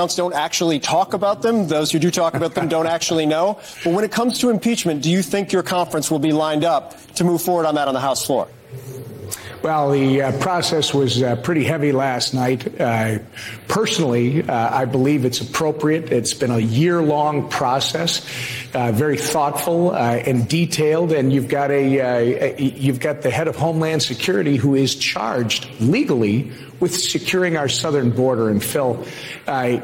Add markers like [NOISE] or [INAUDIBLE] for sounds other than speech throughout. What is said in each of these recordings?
don't actually talk about them. Those who do talk about them don't actually know. But when it comes to impeachment, do you think your conference will be lined up to move forward on that on the House floor? Well, the uh, process was uh, pretty heavy last night. Uh, personally, uh, I believe it's appropriate. It's been a year long process, uh, very thoughtful uh, and detailed. And you've got a, a, you've got the head of Homeland Security who is charged legally with securing our southern border. And Phil,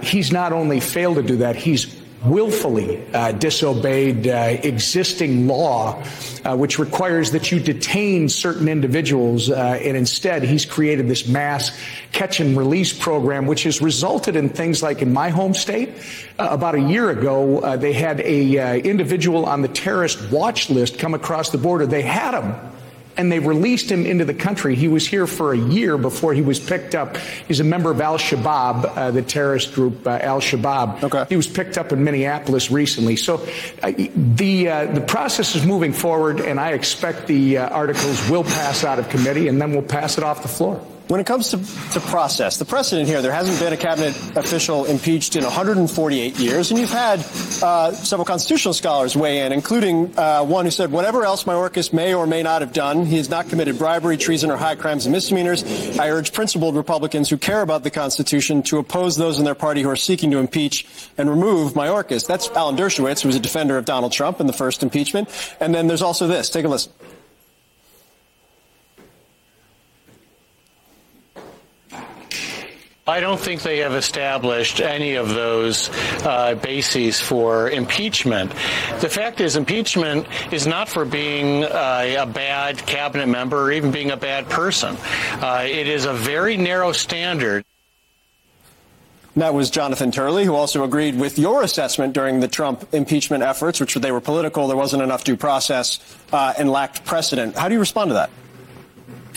he's not only failed to do that, he's willfully uh, disobeyed uh, existing law, uh, which requires that you detain certain individuals. Uh, and instead, he's created this mass catch and release program, which has resulted in things like in my home state, uh, about a year ago, uh, they had a individual on the terrorist watch list come across the border. They had him and they released him into the country. He was here for a year before he was picked up. He's a member of Al Shabaab, uh, the terrorist group uh, Al Shabaab. Okay. He was picked up in Minneapolis recently. So uh, the uh, the process is moving forward, and I expect the uh, articles will pass out of committee, and then we'll pass it off the floor. When it comes to, to process, the precedent here, there hasn't been a cabinet official impeached in 148 years, and you've had uh, several constitutional scholars weigh in, including uh, one who said, whatever else Mayorkas may or may not have done, he has not committed bribery, treason, or high crimes and misdemeanors. I urge principled Republicans who care about the Constitution to oppose those in their party who are seeking to impeach and remove Mayorkas. That's Alan Dershowitz, who was a defender of Donald Trump in the first impeachment. And then there's also this. Take a listen. I don't think they have established any of those uh, bases for impeachment. The fact is, impeachment is not for being uh, a bad cabinet member or even being a bad person. Uh, it is a very narrow standard. That was Jonathan Turley, who also agreed with your assessment during the Trump impeachment efforts, which they were political, there wasn't enough due process, uh, and lacked precedent. How do you respond to that?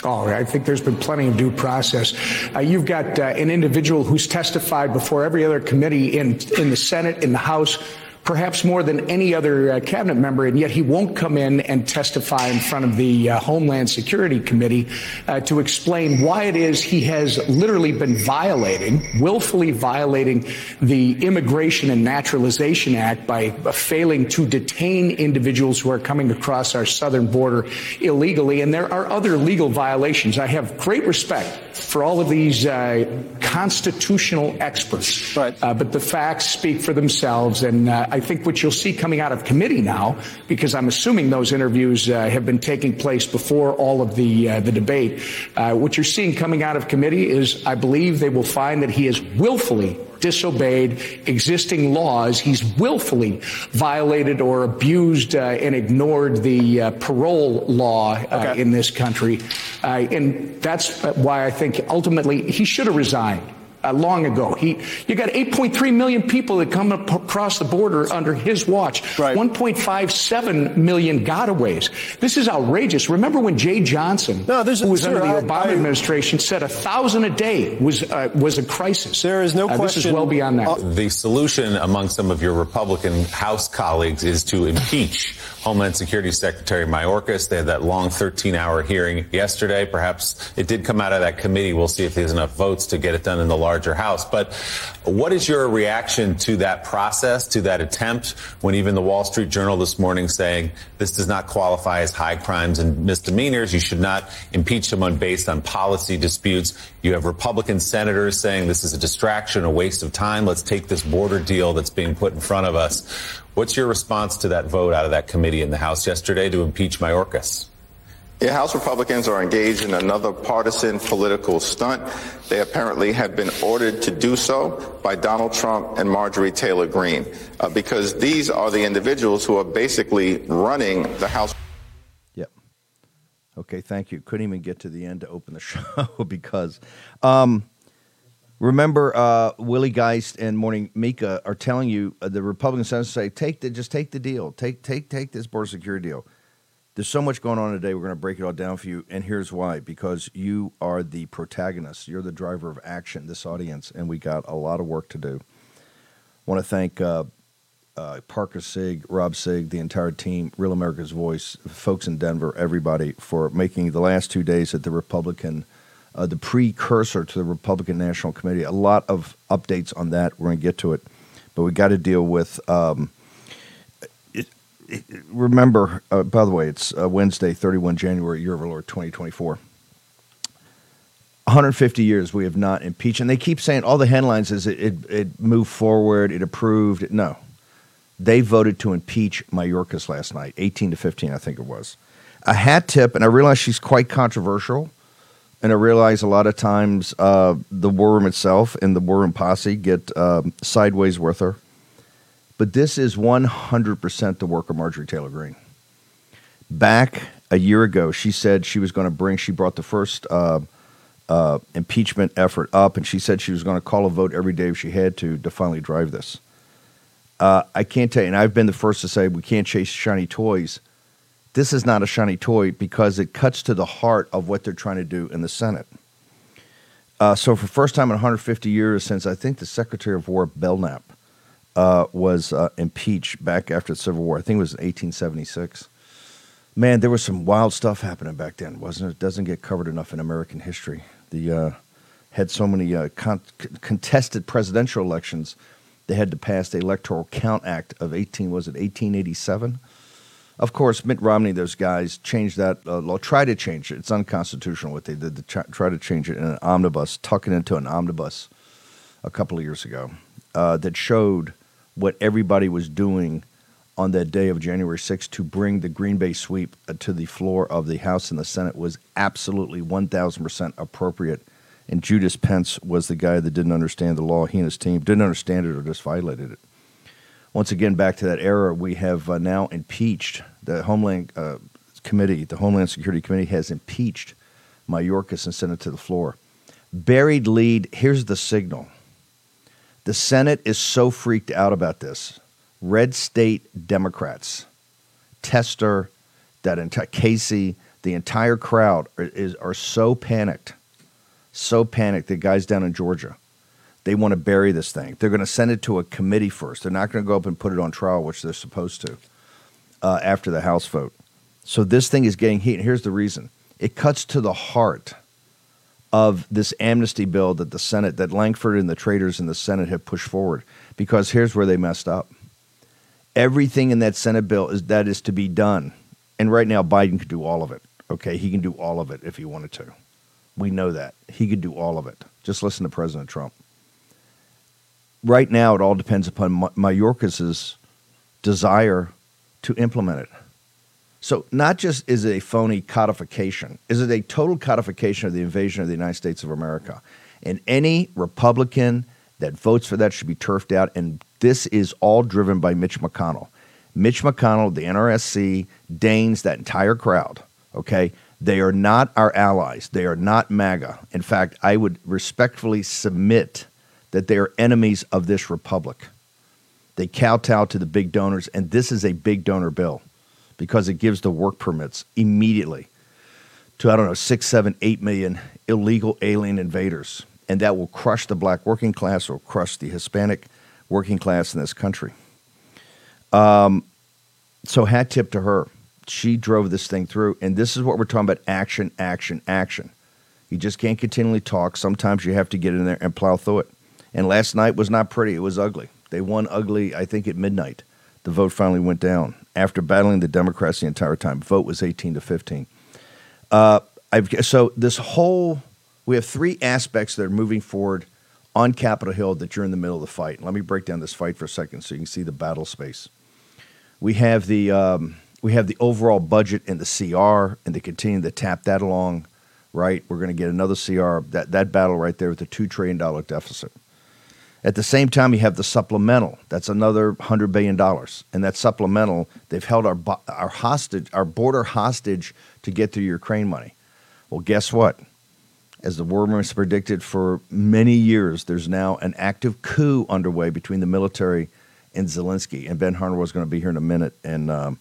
Oh, I think there's been plenty of due process. Uh, you've got uh, an individual who's testified before every other committee in in the Senate, in the House, perhaps more than any other uh, cabinet member, and yet he won't come in and testify in front of the uh, Homeland Security Committee uh, to explain why it is he has literally been violating, willfully violating the Immigration and Naturalization Act by failing to detain individuals who are coming across our southern border illegally. And there are other legal violations. I have great respect for all of these uh, constitutional experts, right. Uh, but the facts speak for themselves, and uh, I think what you'll see coming out of committee now, because I'm assuming those interviews uh, have been taking place before all of the uh, the debate. Uh, what you're seeing coming out of committee is, I believe, they will find that he has willfully disobeyed existing laws. He's willfully violated or abused uh, and ignored the uh, parole law uh, okay. in this country. and that's why I think ultimately he should have resigned uh, long ago. He, you got 8.3 million people that come across the border under his watch. Right. 1.57 million gotaways. This is outrageous. Remember when Jeh Johnson, no, who was sir, under the Obama I, I, administration, said a thousand a day was uh, was a crisis. There is no uh, question. This is well beyond that. The solution among some of your Republican House colleagues is to impeach Homeland Security Secretary Mayorkas. They had that long 13-hour hearing yesterday. Perhaps it did come out of that committee. We'll see if there's enough votes to get it done in the larger House. But what is your reaction to that process, to that attempt, when even the Wall Street Journal this morning saying this does not qualify as high crimes and misdemeanors? You should not impeach someone based on policy disputes. You have Republican senators saying this is a distraction, a waste of time. Let's take this border deal that's being put in front of us. What's your response to that vote out of that committee in the House yesterday to impeach Mayorkas? Yeah, House Republicans are engaged in another partisan political stunt. They apparently have been ordered to do so by Donald Trump and Marjorie Taylor Greene, uh, because these are the individuals who are basically running the House. Yep. Okay, thank you. Couldn't even get to the end to open the [LAUGHS] show because um, Remember, uh, Willie Geist and Morning Mika are telling you uh, the Republican senators say take the just take the deal, take take take this border security deal. There's so much going on today. We're going to break it all down for you, and here's why: because you are the protagonist, you're the driver of action. This audience, and we got a lot of work to do. I want to thank uh, uh, Parker Sigg, Rob Sigg, the entire team, Real America's Voice, folks in Denver, everybody for making the last two days at the Republican uh, the precursor to the Republican National Committee. A lot of updates on that. We're going to get to it, but we got to deal with. Um, remember, uh, by the way, it's uh, Wednesday, 31 January, year of our Lord 2024. 150 years we have not impeached, and they keep saying all the headlines is it, it, it moved forward, it approved. No, they voted to impeach Mayorkas last night, 18 to 15, I think it was. A hat tip, and I realize she's quite controversial, and I realize a lot of times uh, the war room itself and the war room posse get um, sideways with her. But this is 100% the work of Marjorie Taylor Greene. Back a year ago, she said she was going to bring, she brought the first uh, uh, impeachment effort up, and she said she was going to call a vote every day if she had to to finally drive this. Uh, I can't tell you, and I've been the first to say we can't chase shiny toys. This is not a shiny toy because it cuts to the heart of what they're trying to do in the Senate. Uh, so, for the first time in 150 years, since I think the Secretary of War Belknap uh, was uh, impeached back after the Civil War, I think it was in 1876. Man, there was some wild stuff happening back then, wasn't it? It doesn't get covered enough in American history. The uh, had so many uh, con- contested presidential elections they had to pass the Electoral Count Act of 18 was it 1887? Of course, Mitt Romney, those guys changed that uh, law, try to change it. It's unconstitutional what they did try to change it in an omnibus, tuck it into an omnibus a couple of years ago uh, that showed what everybody was doing on that day of January 6th to bring the Green Bay sweep uh, to the floor of the House and the Senate was absolutely 1,000% appropriate and Judas Pence was the guy that didn't understand the law. He and his team didn't understand it or just violated it. Once again, back to that era, we have uh, now impeached the Homeland uh, Committee. The Homeland Security Committee has impeached Mayorkas and sent it to the floor. Buried lead. Here's the signal. The Senate is so freaked out about this. Red state Democrats, Tester, that Casey, the entire crowd are, is, are so panicked so panicked, the guys down in Georgia, they want to bury this thing. They're going to send it to a committee first. They're not going to go up and put it on trial, which they're supposed to, uh, after the House vote. So this thing is getting heat. And here's the reason it cuts to the heart of this amnesty bill that the Senate, that Lankford and the traitors in the Senate have pushed forward. Because here's where they messed up. Everything in that Senate bill is that is to be done. And right now, Biden could do all of it. Okay, he can do all of it if he wanted to. We know that. He could do all of it. Just listen to President Trump. Right now, it all depends upon Mayorkas's desire to implement it. So, not just is it a phony codification, is it a total codification of the invasion of the United States of America? And any Republican that votes for that should be turfed out. And this is all driven by Mitch McConnell. Mitch McConnell, the NRSC, Daines, that entire crowd, okay? They are not our allies. They are not MAGA. In fact, I would respectfully submit that they are enemies of this republic. They kowtow to the big donors, and this is a big donor bill because it gives the work permits immediately to, I don't know, six, seven, eight million illegal alien invaders. And that will crush the black working class or crush the Hispanic working class in this country. Um, so, hat tip to her she drove this thing through. And this is what we're talking about action, action, action. You just can't continually talk. Sometimes you have to get in there and plow through it. And last night was not pretty. It was ugly. They won ugly, I think, at midnight. The vote finally went down after battling the Democrats the entire time. Vote was 18 to 15. Uh, so this whole, we have three aspects that are moving forward on Capitol Hill that you're in the middle of the fight. Let me break down this fight for a second so you can see the battle space. We have the um, we have the overall budget and the CR, and they continue to tap that along. Right, we're going to get another CR. That that battle right there with the two trillion dollar deficit. At the same time, you have the supplemental. That's another hundred billion dollars, and that supplemental they've held our our hostage, our border hostage to get through Ukraine money. Well, guess what? As the war has predicted for many years, there's now an active coup underway between the military and Zelensky. And Ben Harnwell was going to be here in a minute, and um,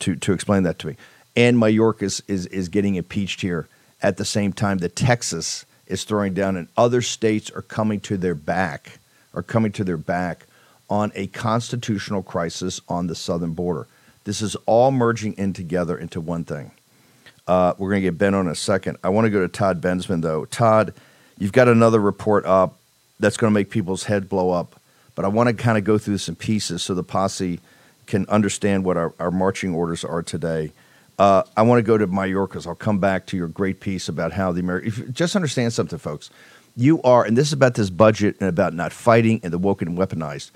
to to explain that to me. And Mayorkas is is getting impeached here at the same time that Texas is throwing down, and other states are coming to their back, are coming to their back on a constitutional crisis on the southern border. This is all merging in together into one thing. Uh, we're going to get Ben on in a second. I want to go to Todd Bensman, though. Todd, you've got another report up that's going to make people's head blow up. But I want to kind of go through this in pieces so the posse can understand what our, our marching orders are today. Uh, I want to go to Mayorkas. I'll come back to your great piece about how the American. Just understand something, folks. You are, and this is about this budget and about not fighting and the woken and weaponized.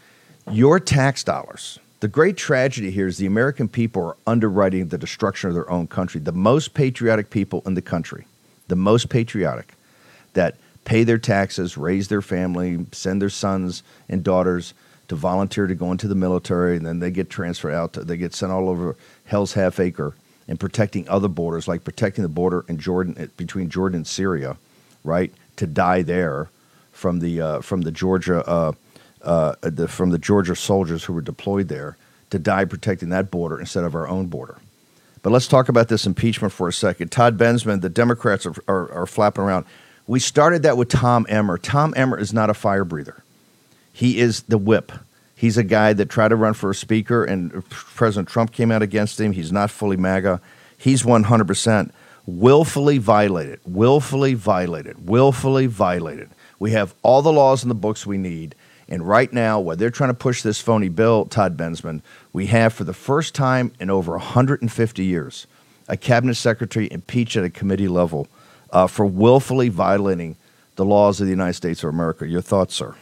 Your tax dollars the great tragedy here is the American people are underwriting the destruction of their own country. The most patriotic people in the country, the most patriotic, that pay their taxes, raise their family, send their sons and daughters to volunteer to go into the military, and then they get transferred out. To, they get sent all over hell's half acre and protecting other borders, like protecting the border in Jordan between Jordan and Syria, right? To die there from the uh, from the Georgia uh, uh, the, from the Georgia soldiers who were deployed there to die protecting that border instead of our own border. But let's talk about this impeachment for a second. Todd Bensman, the Democrats are, are, are flapping around. We started that with Tom Emmer. Tom Emmer is not a fire breather. He is the whip. He's a guy that tried to run for a speaker, and President Trump came out against him. He's not fully MAGA. He's 100% willfully violated, willfully violated, willfully violated. We have all the laws in the books we need. And right now, while they're trying to push this phony bill, Todd Bensman, we have for the first time in over 150 years a cabinet secretary impeached at a committee level uh, for willfully violating the laws of the United States of America. Your thoughts, sir?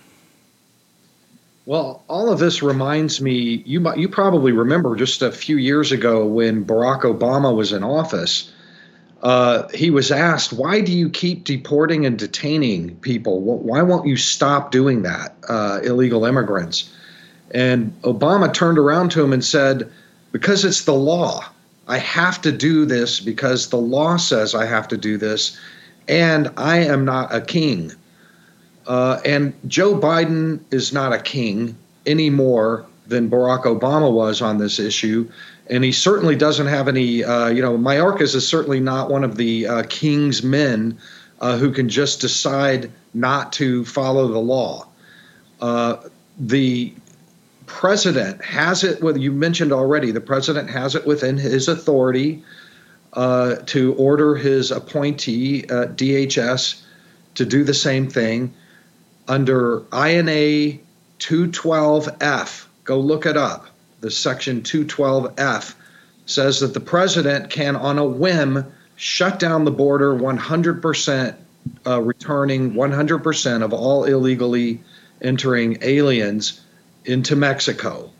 Well, all of this reminds me. You you probably remember just a few years ago when Barack Obama was in office uh, he was asked, Why do you keep deporting and detaining people? Why won't you stop doing that, uh, illegal immigrants? And Obama turned around to him and said, Because it's the law. I have to do this because the law says I have to do this, and I am not a king. Uh, and Joe Biden is not a king any more than Barack Obama was on this issue and he certainly doesn't have any. Uh, you know, Mayorkas is certainly not one of the uh, king's men uh, who can just decide not to follow the law. Uh, the president has it. Well, you mentioned already. The president has it within his authority uh, to order his appointee uh, DHS to do the same thing under INA 212F. Go look it up the section 212F says that the president can, on a whim, shut down the border 100%, uh, returning 100% of all illegally entering aliens into Mexico.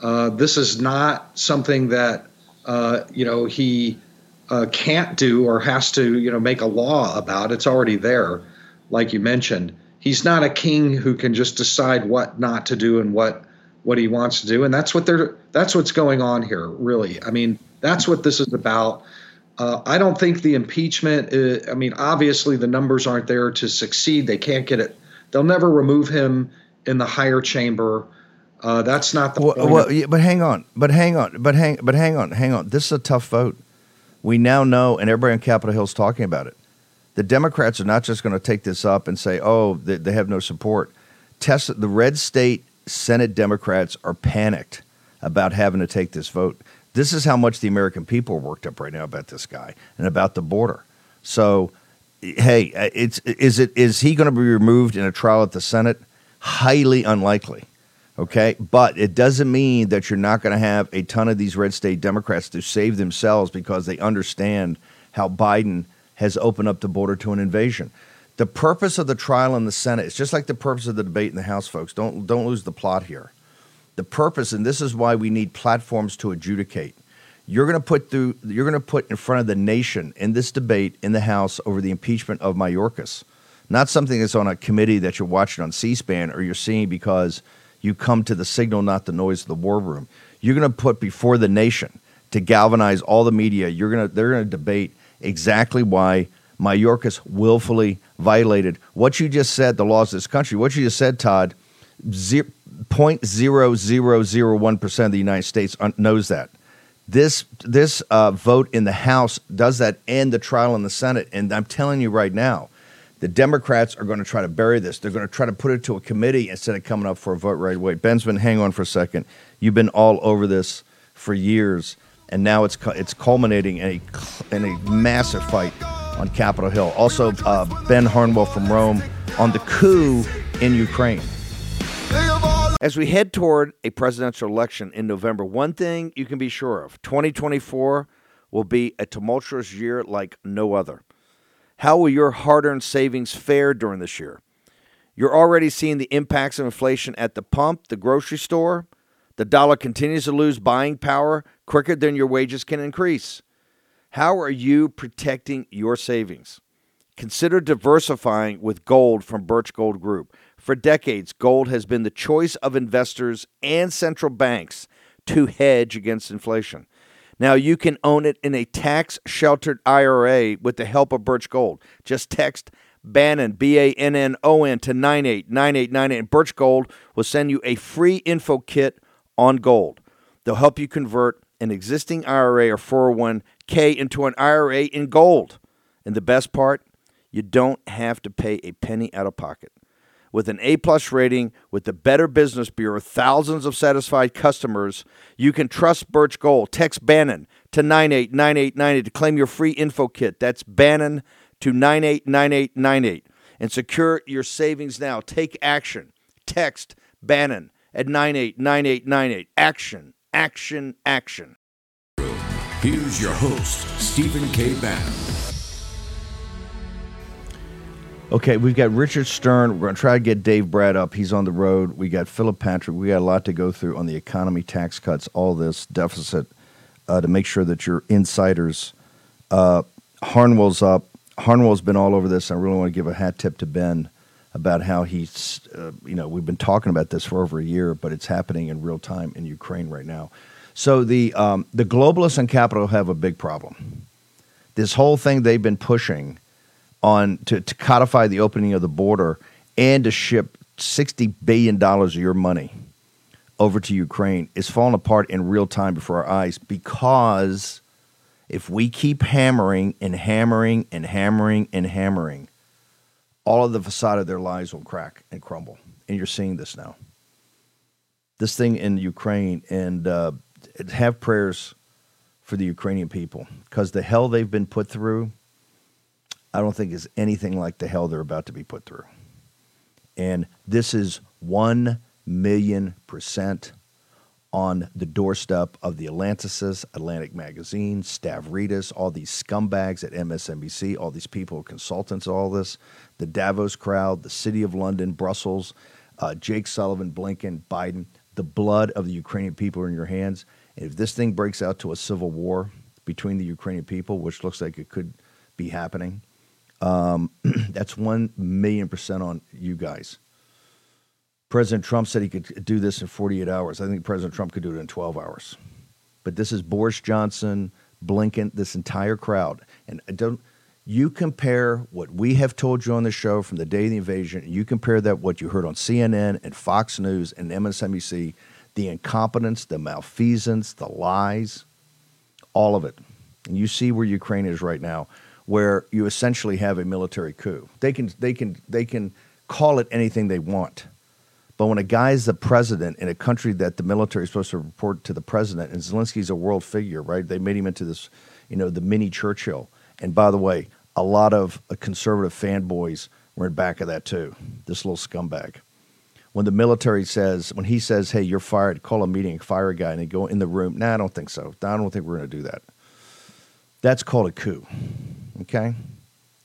Uh, this is not something that uh, you know he uh, can't do or has to you know make a law about. It's already there, like you mentioned. He's not a king who can just decide what not to do and what what he wants to do, and that's what they're that's what's going on here. Really, I mean, that's what this is about. Uh, I don't think the impeachment. Is, uh, I mean, obviously the numbers aren't there to succeed. They can't get it. They'll never remove him in the higher chamber. Uh, that's not the. Well, well yeah, but hang on, but hang on, but hang, but hang on, hang on. This is a tough vote. We now know, and everybody on Capitol Hill is talking about it. The Democrats are not just going to take this up and say, "Oh, they, they have no support." Test the red state Senate Democrats are panicked about having to take this vote. This is how much the American people are worked up right now about this guy and about the border. So, hey, it's is it is he going to be removed in a trial at the Senate? Highly unlikely. Okay, but it doesn't mean that you're not going to have a ton of these red state Democrats to save themselves because they understand how Biden has opened up the border to an invasion. The purpose of the trial in the Senate is just like the purpose of the debate in the House, folks. Don't don't lose the plot here. The purpose, and this is why we need platforms to adjudicate. You're going to put through. You're going to put in front of the nation in this debate in the House over the impeachment of Mayorkas, not something that's on a committee that you're watching on C-SPAN or you're seeing because you come to the signal, not the noise of the war room. You're going to put before the nation to galvanize all the media. You're going to. They're going to debate exactly why Mayorkas willfully violated what you just said, the laws of this country. What you just said, Todd, 0.0001% of the United States knows that. This, this uh, vote in the House does that and the trial in the Senate. And I'm telling you right now, the Democrats are going to try to bury this. They're going to try to put it to a committee instead of coming up for a vote right away. Bensman, hang on for a second. You've been all over this for years. and now it's it's culminating in a in a massive fight on Capitol Hill. Also, uh, Ben Harnwell from Rome on the coup in Ukraine. As we head toward a presidential election in November, one thing you can be sure of 2024 will be a tumultuous year like no other. How will your hard earned savings fare during this year? You're already seeing the impacts of inflation at the pump, the grocery store. The dollar continues to lose buying power quicker than your wages can increase. How are you protecting your savings? Consider diversifying with gold from Birch Gold Group. For decades, gold has been the choice of investors and central banks to hedge against inflation. Now you can own it in a tax sheltered IRA with the help of Birch Gold. Just text Bannon, B A N N O N, to 989898, and Birch Gold will send you a free info kit on gold. They'll help you convert an existing IRA or 401k into an IRA in gold. And the best part, you don't have to pay a penny out of pocket with an A plus rating with the Better Business Bureau, thousands of satisfied customers, you can trust Birch Gold. Text Bannon to 989898 to claim your free info kit. That's Bannon to 989898 and secure your savings now. Take action. Text Bannon at 989898. Action, action, action. Here's your host, Stephen K. Bannon. Okay, we've got Richard Stern. We're going to try to get Dave Brad up. He's on the road. We got Philip Patrick. We got a lot to go through on the economy, tax cuts, all this deficit uh, to make sure that your insiders. Uh, Harnwell's up. Harnwell's been all over this. I really want to give a hat tip to Ben about how he's, uh, you know, we've been talking about this for over a year, but it's happening in real time in Ukraine right now. So the um, the globalists and capital have a big problem. This whole thing they've been pushing on to, to codify the opening of the border and to ship $60 billion of your money over to Ukraine is falling apart in real time before our eyes because if we keep hammering and hammering and hammering and hammering, all of the facade of their lives will crack and crumble. And you're seeing this now. This thing in Ukraine, and uh, have prayers for the Ukrainian people because the hell they've been put through I don't think is anything like the hell they're about to be put through. And this is 1 million percent on the doorstep of the Atlanticist, Atlantic Magazine, Stavridis, all these scumbags at MSNBC, all these people, consultants, all this, the Davos crowd, the city of London, Brussels, uh, Jake Sullivan, Blinken, Biden. The blood of the Ukrainian people are in your hands. If this thing breaks out to a civil war between the Ukrainian people, which looks like it could be happening, um, [CLEARS THROAT] that's one million percent on you guys. President Trump said he could do this in 48 hours. I think President Trump could do it in 12 hours. But this is Boris Johnson, Blinken, this entire crowd. And don't you compare what we have told you on the show from the day of the invasion, you compare that what you heard on CNN and Fox News and MSNBC, the incompetence, the malfeasance, the lies, all of it. And you see where Ukraine is right now where you essentially have a military coup. They can they can they can call it anything they want. But when a guy is the president in a country that the military is supposed to report to the president, and Zelensky's a world figure, right? They made him into this, you know, the mini Churchill. And by the way, a lot of uh, conservative fanboys were in back of that too. This little scumbag. When the military says, when he says, "Hey, you're fired," call a meeting, fire a guy, and they go in the room. Nah, I don't think so. I don't think we're going to do that. That's called a coup. Okay?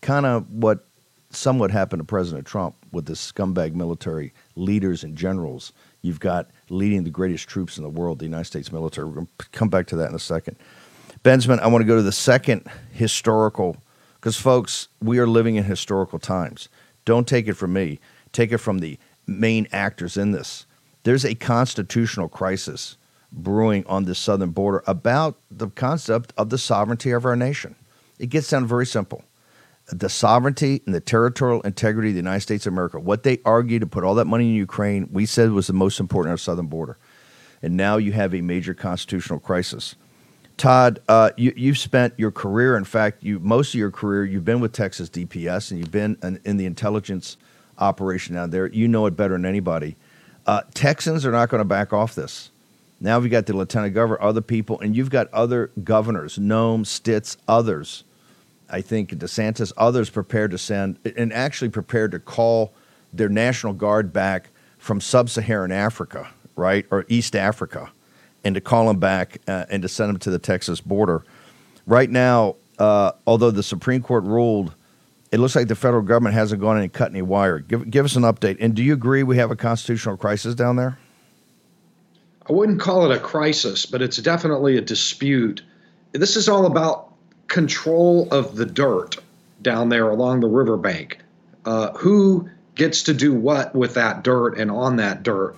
Kind of what somewhat happened to President Trump with the scumbag military leaders and generals you've got leading the greatest troops in the world, the United States military. We're going to come back to that in a second. Benjamin, I want to go to the second historical, because folks, we are living in historical times. Don't take it from me, take it from the main actors in this. There's a constitutional crisis brewing on the southern border about the concept of the sovereignty of our nation. It gets down very simple. The sovereignty and the territorial integrity of the United States of America, what they argued to put all that money in Ukraine, we said was the most important our southern border. And now you have a major constitutional crisis. Todd, uh, you, have spent your career, in fact, you most of your career, you've been with Texas DPS and you've been in the intelligence operation down there. You know it better than anybody. Uh, Texans are not going to back off this. Now we've got the lieutenant governor, other people, and you've got other governors, Noem, Stitt, others. I think DeSantis, others prepared to send, and actually prepared to call their National Guard back from sub Saharan Africa, right, or East Africa, and to call them back uh, and to send them to the Texas border. Right now, uh, although the Supreme Court ruled, it looks like the federal government hasn't gone and cut any wire. Give, give us an update. And do you agree we have a constitutional crisis down there? I wouldn't call it a crisis, but it's definitely a dispute. This is all about control of the dirt down there along the riverbank. Uh, who gets to do what with that dirt and on that dirt?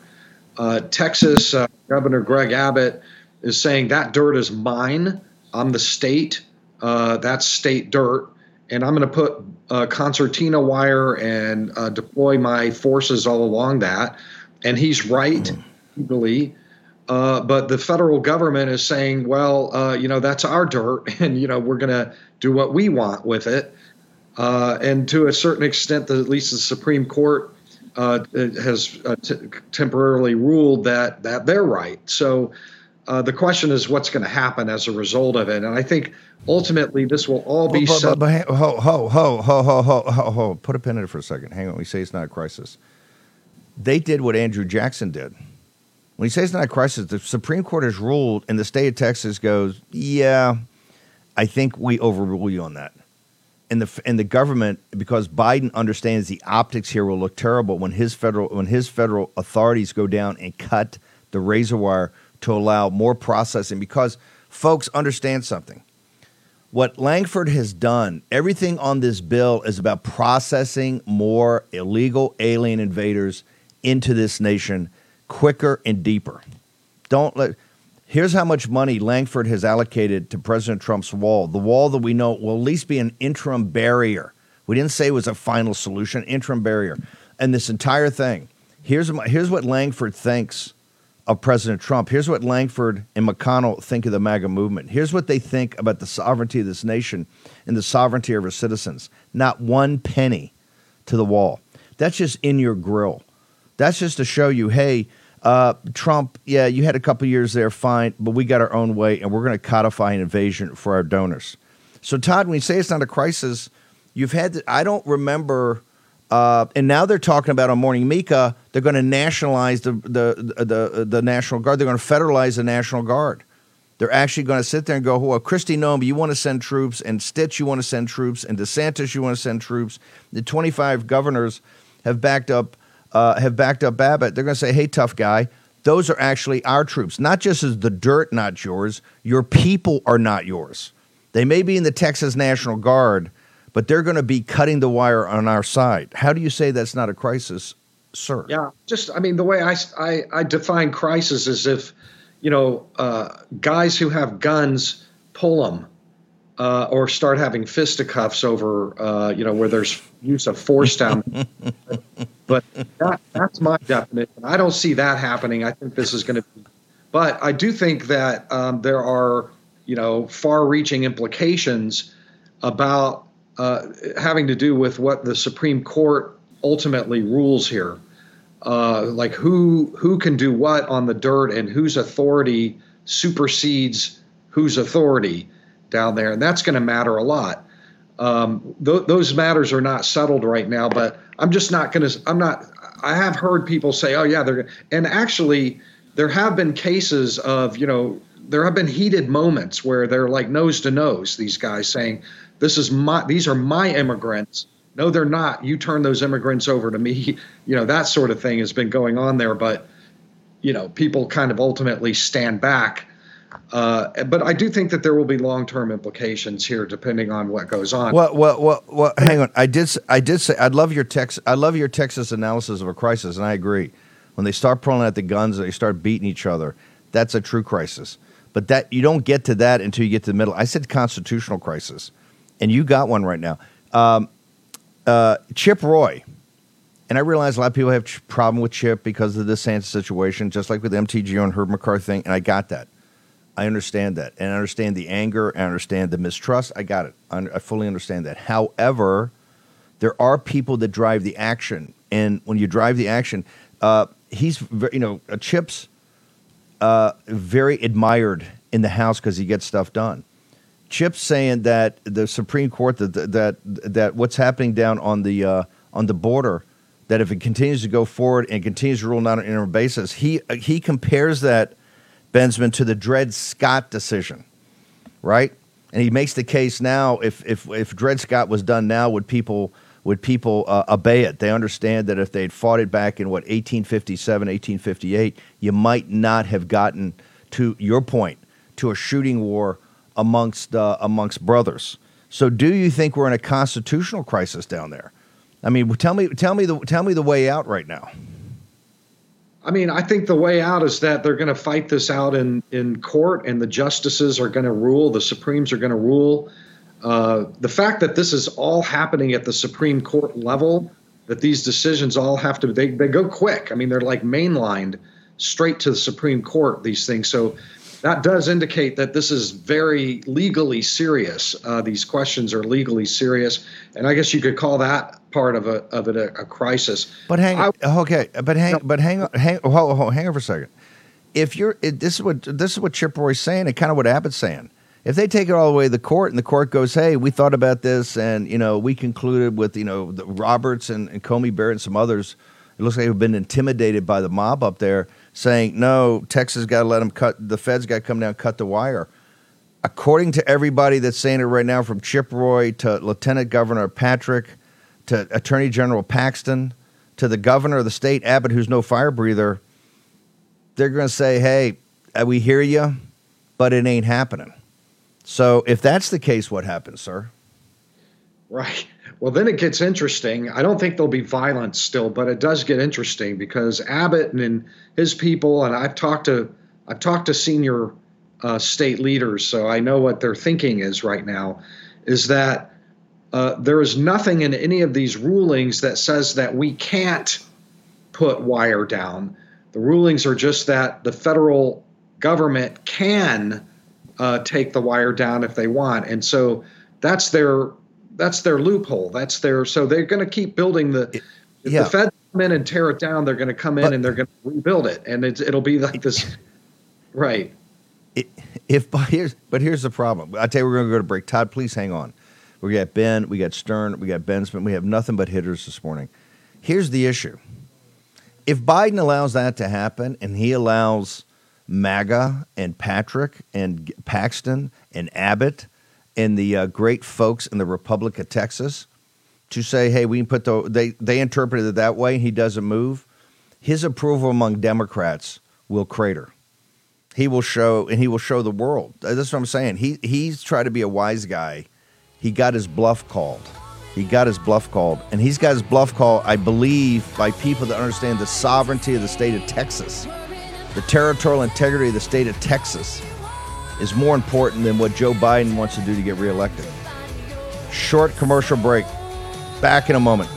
Uh, Texas uh, Governor Greg Abbott is saying that dirt is mine. I'm the state. Uh, that's state dirt. And I'm going to put uh, concertina wire and uh, deploy my forces all along that. And he's right, mm. legally. Uh, but the federal government is saying, well, uh, you know, that's our dirt, [LAUGHS] and you know, we're going to do what we want with it. Uh, and to a certain extent, the, at least the Supreme Court uh, has uh, t- temporarily ruled that that they're right. So uh, the question is, what's going to happen as a result of it? And I think ultimately this will all be. But, but, but, but ho, ho, ho, ho, ho, ho, ho, ho, put a pin in it for a second. Hang on. We say it's not a crisis. They did what Andrew Jackson did when he says it's not a crisis, the Supreme Court has ruled, and the state of Texas goes, "Yeah, I think we overrule you on that." And the and the government, because Biden understands the optics here will look terrible when his federal when his federal authorities go down and cut the razor wire to allow more processing. Because folks understand something. What Lankford has done, everything on this bill is about processing more illegal alien invaders into this nation quicker and deeper. Don't let. Here's how much money Lankford has allocated to President Trump's wall. The wall that we know will at least be an interim barrier. We didn't say it was a final solution, interim barrier. And this entire thing, here's, here's what Lankford thinks of President Trump. Here's what Lankford and McConnell think of the MAGA movement. Here's what they think about the sovereignty of this nation and the sovereignty of our citizens. Not one penny to the wall. That's just in your grill. That's just to show you, hey, uh, Trump, yeah, you had a couple years there, fine, but we got our own way, and we're going to codify an invasion for our donors. So, Todd, when you say it's not a crisis, you've had, to, I don't remember, uh, and now they're talking about on Morning Mika, they're going to nationalize the, the, the, the National Guard. They're going to federalize the National Guard. They're actually going to sit there and go, well, Kristi Noem, you want to send troops, and Stitch, you want to send troops, and DeSantis, you want to send troops. The 25 governors have backed up uh, have backed up Abbott, they're going to say, hey, tough guy, those are actually our troops. Not just as the dirt not yours, your people are not yours. They may be in the Texas National Guard, but they're going to be cutting the wire on our side. How do you say that's not a crisis, sir? Yeah, just, I mean, the way I, I, I define crisis is if, you know, uh, guys who have guns pull them uh, or start having fisticuffs over, uh, you know, where there's use of force down. [LAUGHS] but that, that's my definition. I don't see that happening. I think this is going to be, but I do think that um, there are, you know, far-reaching implications about uh, having to do with what the Supreme Court ultimately rules here. Uh, like who who can do what on the dirt and whose authority supersedes whose authority down there, and that's going to matter a lot. Um, th- those matters are not settled right now, but I'm just not going to. I'm not. I have heard people say, "Oh yeah, they're," and actually, there have been cases of you know there have been heated moments where they're like nose to nose. These guys saying, "This is my. These are my immigrants." No, they're not. You turn those immigrants over to me. [LAUGHS] You know that sort of thing has been going on there, but you know people kind of ultimately stand back uh, but I do think that there will be long-term implications here, depending on what goes on. Well, well, well, well hang on. I did, I did say I love your text. I love your Texas analysis of a crisis, and I agree. When they start pulling out the guns and they start beating each other, that's a true crisis. But that you don't get to that until you get to the middle. I said constitutional crisis, and you got one right now. Um, uh, Chip Roy, and I realize a lot of people have a problem with Chip because of the DeSantis situation, just like with MTG and Herb McCarthy thing, and I got that. I understand that. And I understand the anger. I understand the mistrust. I got it. I fully understand that. However, there are people that drive the action. And when you drive the action, uh, he's, you know, uh, Chips, uh, very admired in the House because he gets stuff done. Chip's saying that the Supreme Court that that that what's happening down on the uh, on the border that if it continues to go forward and continues to rule not on an interim basis, he he compares that Bensman to the Dred Scott decision, right? And he makes the case now if if if Dred Scott was done now, would people would people uh, obey it? They understand that if they'd fought it back in what 1857, 1858, you might not have gotten to your point to a shooting war amongst uh, amongst brothers. So, do you think we're in a constitutional crisis down there? I mean, tell me, tell me the tell me the way out right now. I mean, I think the way out is that they're going to fight this out in in court, and the justices are going to rule. The Supremes are going to rule. Uh, the fact that this is all happening at the Supreme Court level, that these decisions all have to they they go quick. I mean, they're like mainlined straight to the Supreme Court. These things, so that does indicate that this is very legally serious. Uh, these questions are legally serious, and I guess you could call that part of a of it a, a crisis. But hang I, okay, but hang no. but hang on hang hold, hold, hang on for a second. If you're it, this is what this is what Chip Roy's saying, and kind of what Abbott's saying. If they take it all the way to the court, and the court goes, "Hey, we thought about this, and you know, we concluded with you know Roberts and, and Coney Barrett and some others, it looks like they've been intimidated by the mob up there." Saying, no, Texas got to let them cut, the feds got to come down and cut the wire. According to everybody that's saying it right now, from Chip Roy to Lieutenant Governor Patrick to Attorney General Paxton to the governor of the state, Abbott, who's no fire breather, they're going to say, hey, uh, we hear you, but it ain't happening. So if that's the case, what happens, sir? Right. Well, then it gets interesting. I don't think there'll be violence still, but it does get interesting because Abbott and his people, and I've talked to I've talked to senior uh, state leaders, so I know what their thinking is right now. Is that uh, there is nothing in any of these rulings that says that we can't put wire down. The rulings are just that the federal government can uh, take the wire down if they want, and so that's their that's their loophole. That's their so they're going to keep building the. If yeah. the Fed come in and tear it down, they're going to come in but, and they're going to rebuild it, and it's, it'll be like this, [LAUGHS] right? It, if but here's but here's the problem. I tell you, we're going to go to break. Todd, please hang on. We got Ben, we got Stern, we got Bensman. We have nothing but hitters this morning. Here's the issue: if Biden allows that to happen, and he allows MAGA and Patrick and Paxton and Abbott and the uh, great folks in the Republic of Texas to say, hey, we can put the they they interpreted it that way. And he doesn't move. His approval among Democrats will crater. He will show, and he will show the world. That's what I'm saying. He he's tried to be a wise guy. He got his bluff called. He got his bluff called, and he's got his bluff called, I believe, by people that understand the sovereignty of the state of Texas, the territorial integrity of the state of Texas is more important than what Joe Biden wants to do to get reelected. Short commercial break. Back in a moment.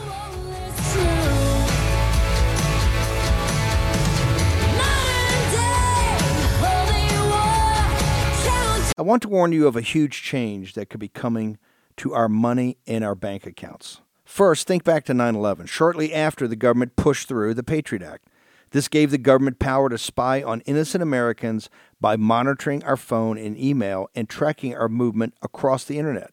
I want to warn you of a huge change that could be coming to our money in our bank accounts. First, think back to 9 11, shortly after the government pushed through the Patriot Act. This gave the government power to spy on innocent Americans by monitoring our phone and email and tracking our movement across the internet.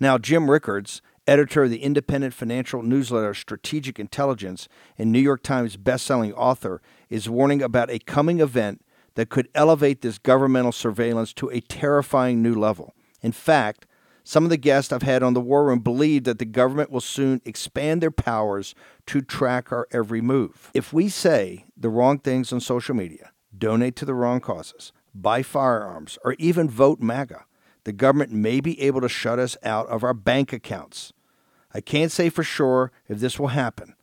Now, Jim Rickards, editor of the independent financial newsletter Strategic Intelligence and New York Times bestselling author, is warning about a coming event that could elevate this governmental surveillance to a terrifying new level. In fact, some of the guests I've had on the War Room believe that the government will soon expand their powers to track our every move. If we say the wrong things on social media, donate to the wrong causes, buy firearms, or even vote MAGA, the government may be able to shut us out of our bank accounts. I can't say for sure if this will happen,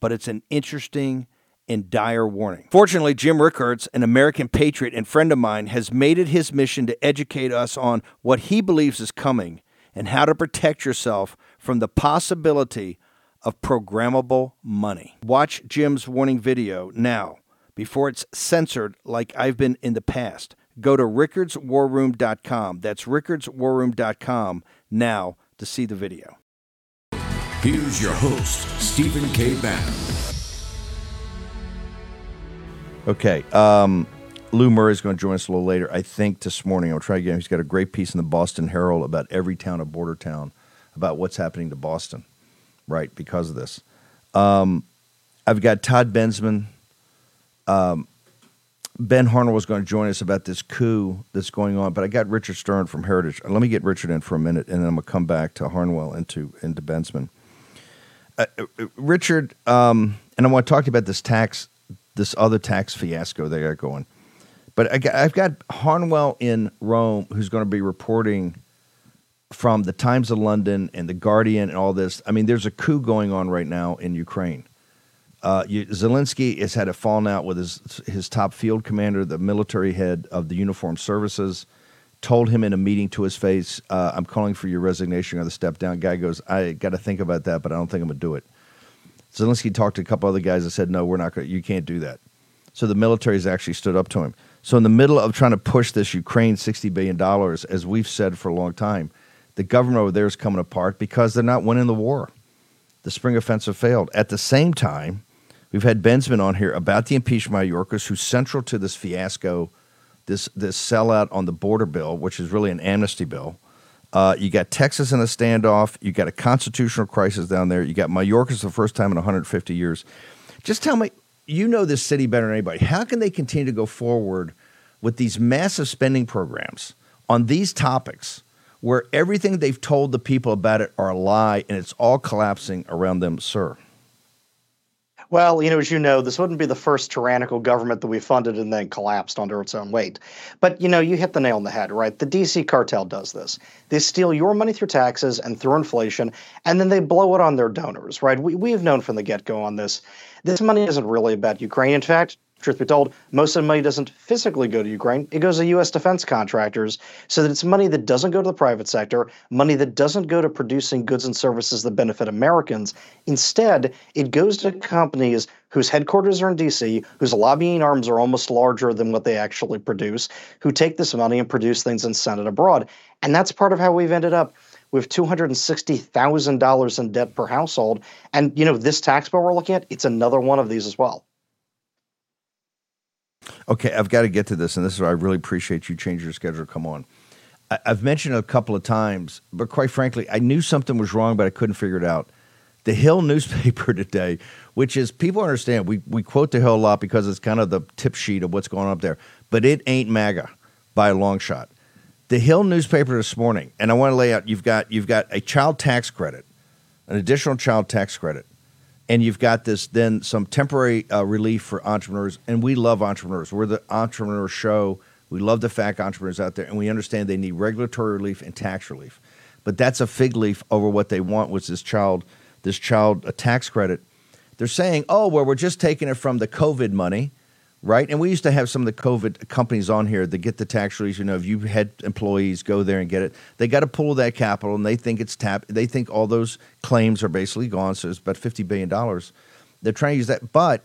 but it's an interesting and dire warning. Fortunately, Jim Rickards, an American patriot and friend of mine, has made it his mission to educate us on what he believes is coming and how to protect yourself from the possibility of programmable money. Watch Jim's warning video now before it's censored like I've been in the past. Go to rickardswarroom.com. That's rickardswarroom.com now to see the video. Here's your host, Stephen K. Bannon. Okay. Um, Lou Murray is going to join us a little later. I think this morning. I'll try again. He's got a great piece in the Boston Herald about every town, a border town, about what's happening to Boston, right, because of this. Um, I've got Todd Bensman. Um, ben Harnwell is going to join us about this coup that's going on, but I got Richard Stern from Heritage. Let me get Richard in for a minute, and then I'm going to come back to Harnwell and to, and to Bensman. Uh, uh, Richard, um, and I want to talk about this tax, this other tax fiasco they got going. But I I've got Harnwell in Rome who's going to be reporting from the Times of London and the Guardian and all this. I mean, there's a coup going on right now in Ukraine. Uh, Zelensky has had a falling out with his his top field commander, the military head of the uniformed services. Told him in a meeting to his face, uh, "I'm calling for your resignation or the step down." Guy goes, "I got to think about that, but I don't think I'm gonna do it." Zelensky talked to a couple other guys and said, "No, we're not going. You can't do that." So the military has actually stood up to him. So in the middle of trying to push this Ukraine sixty billion dollars, as we've said for a long time, the government over there is coming apart because they're not winning the war. The spring offensive failed. At the same time, We've had Bensman on here about the impeachment of Mayorkas, who's central to this fiasco, this this sellout on the border bill, which is really an amnesty bill. Uh, you got Texas in a standoff. You got a constitutional crisis down there. You got Mayorkas the first time in 150 years. Just tell me, you know this city better than anybody. How can they continue to go forward with these massive spending programs on these topics where everything they've told the people about it are a lie and it's all collapsing around them, sir? Well, you know, as you know, this wouldn't be the first tyrannical government that we funded and then collapsed under its own weight. But, you know, you hit the nail on the head, right? The DC cartel does this. They steal your money through taxes and through inflation, and then they blow it on their donors, right? We, we've known from the get go on this. This money isn't really about Ukraine. In fact, truth be told, most of the money doesn't physically go to Ukraine. It goes to U.S. defense contractors so that it's money that doesn't go to the private sector, money that doesn't go to producing goods and services that benefit Americans. Instead, it goes to companies whose headquarters are in D.C., whose lobbying arms are almost larger than what they actually produce, who take this money and produce things and send it abroad. And that's part of how we've ended up with $260,000 in debt per household. And, you know, this tax bill we're looking at, it's another one of these as well. Okay, I've got to get to this, and this is where I really appreciate you change your schedule. Come on. I, have mentioned it a couple of times, but quite frankly, I knew something was wrong, but I couldn't figure it out. The Hill [LAUGHS] newspaper today, which is people understand, we, we quote the Hill a lot because it's kind of the tip sheet of what's going on up there, but it ain't MAGA by a long shot. The Hill newspaper this morning, and I want to lay out you've got you've got a child tax credit, an additional child tax credit and you've got this then some temporary uh, relief for entrepreneurs. And we love entrepreneurs. We're the entrepreneur show. We love the fact entrepreneurs out there and we understand they need regulatory relief and tax relief. But that's a fig leaf over what they want was this child this child a tax credit. They're saying oh well we're just taking it from the covid money right? And we used to have some of the COVID companies on here that get the tax relief. You know, if you had employees go there and get it, they got to pull that capital, and they think it's tap. They think all those claims are basically gone. So it's about fifty billion dollars. They're trying to use that, but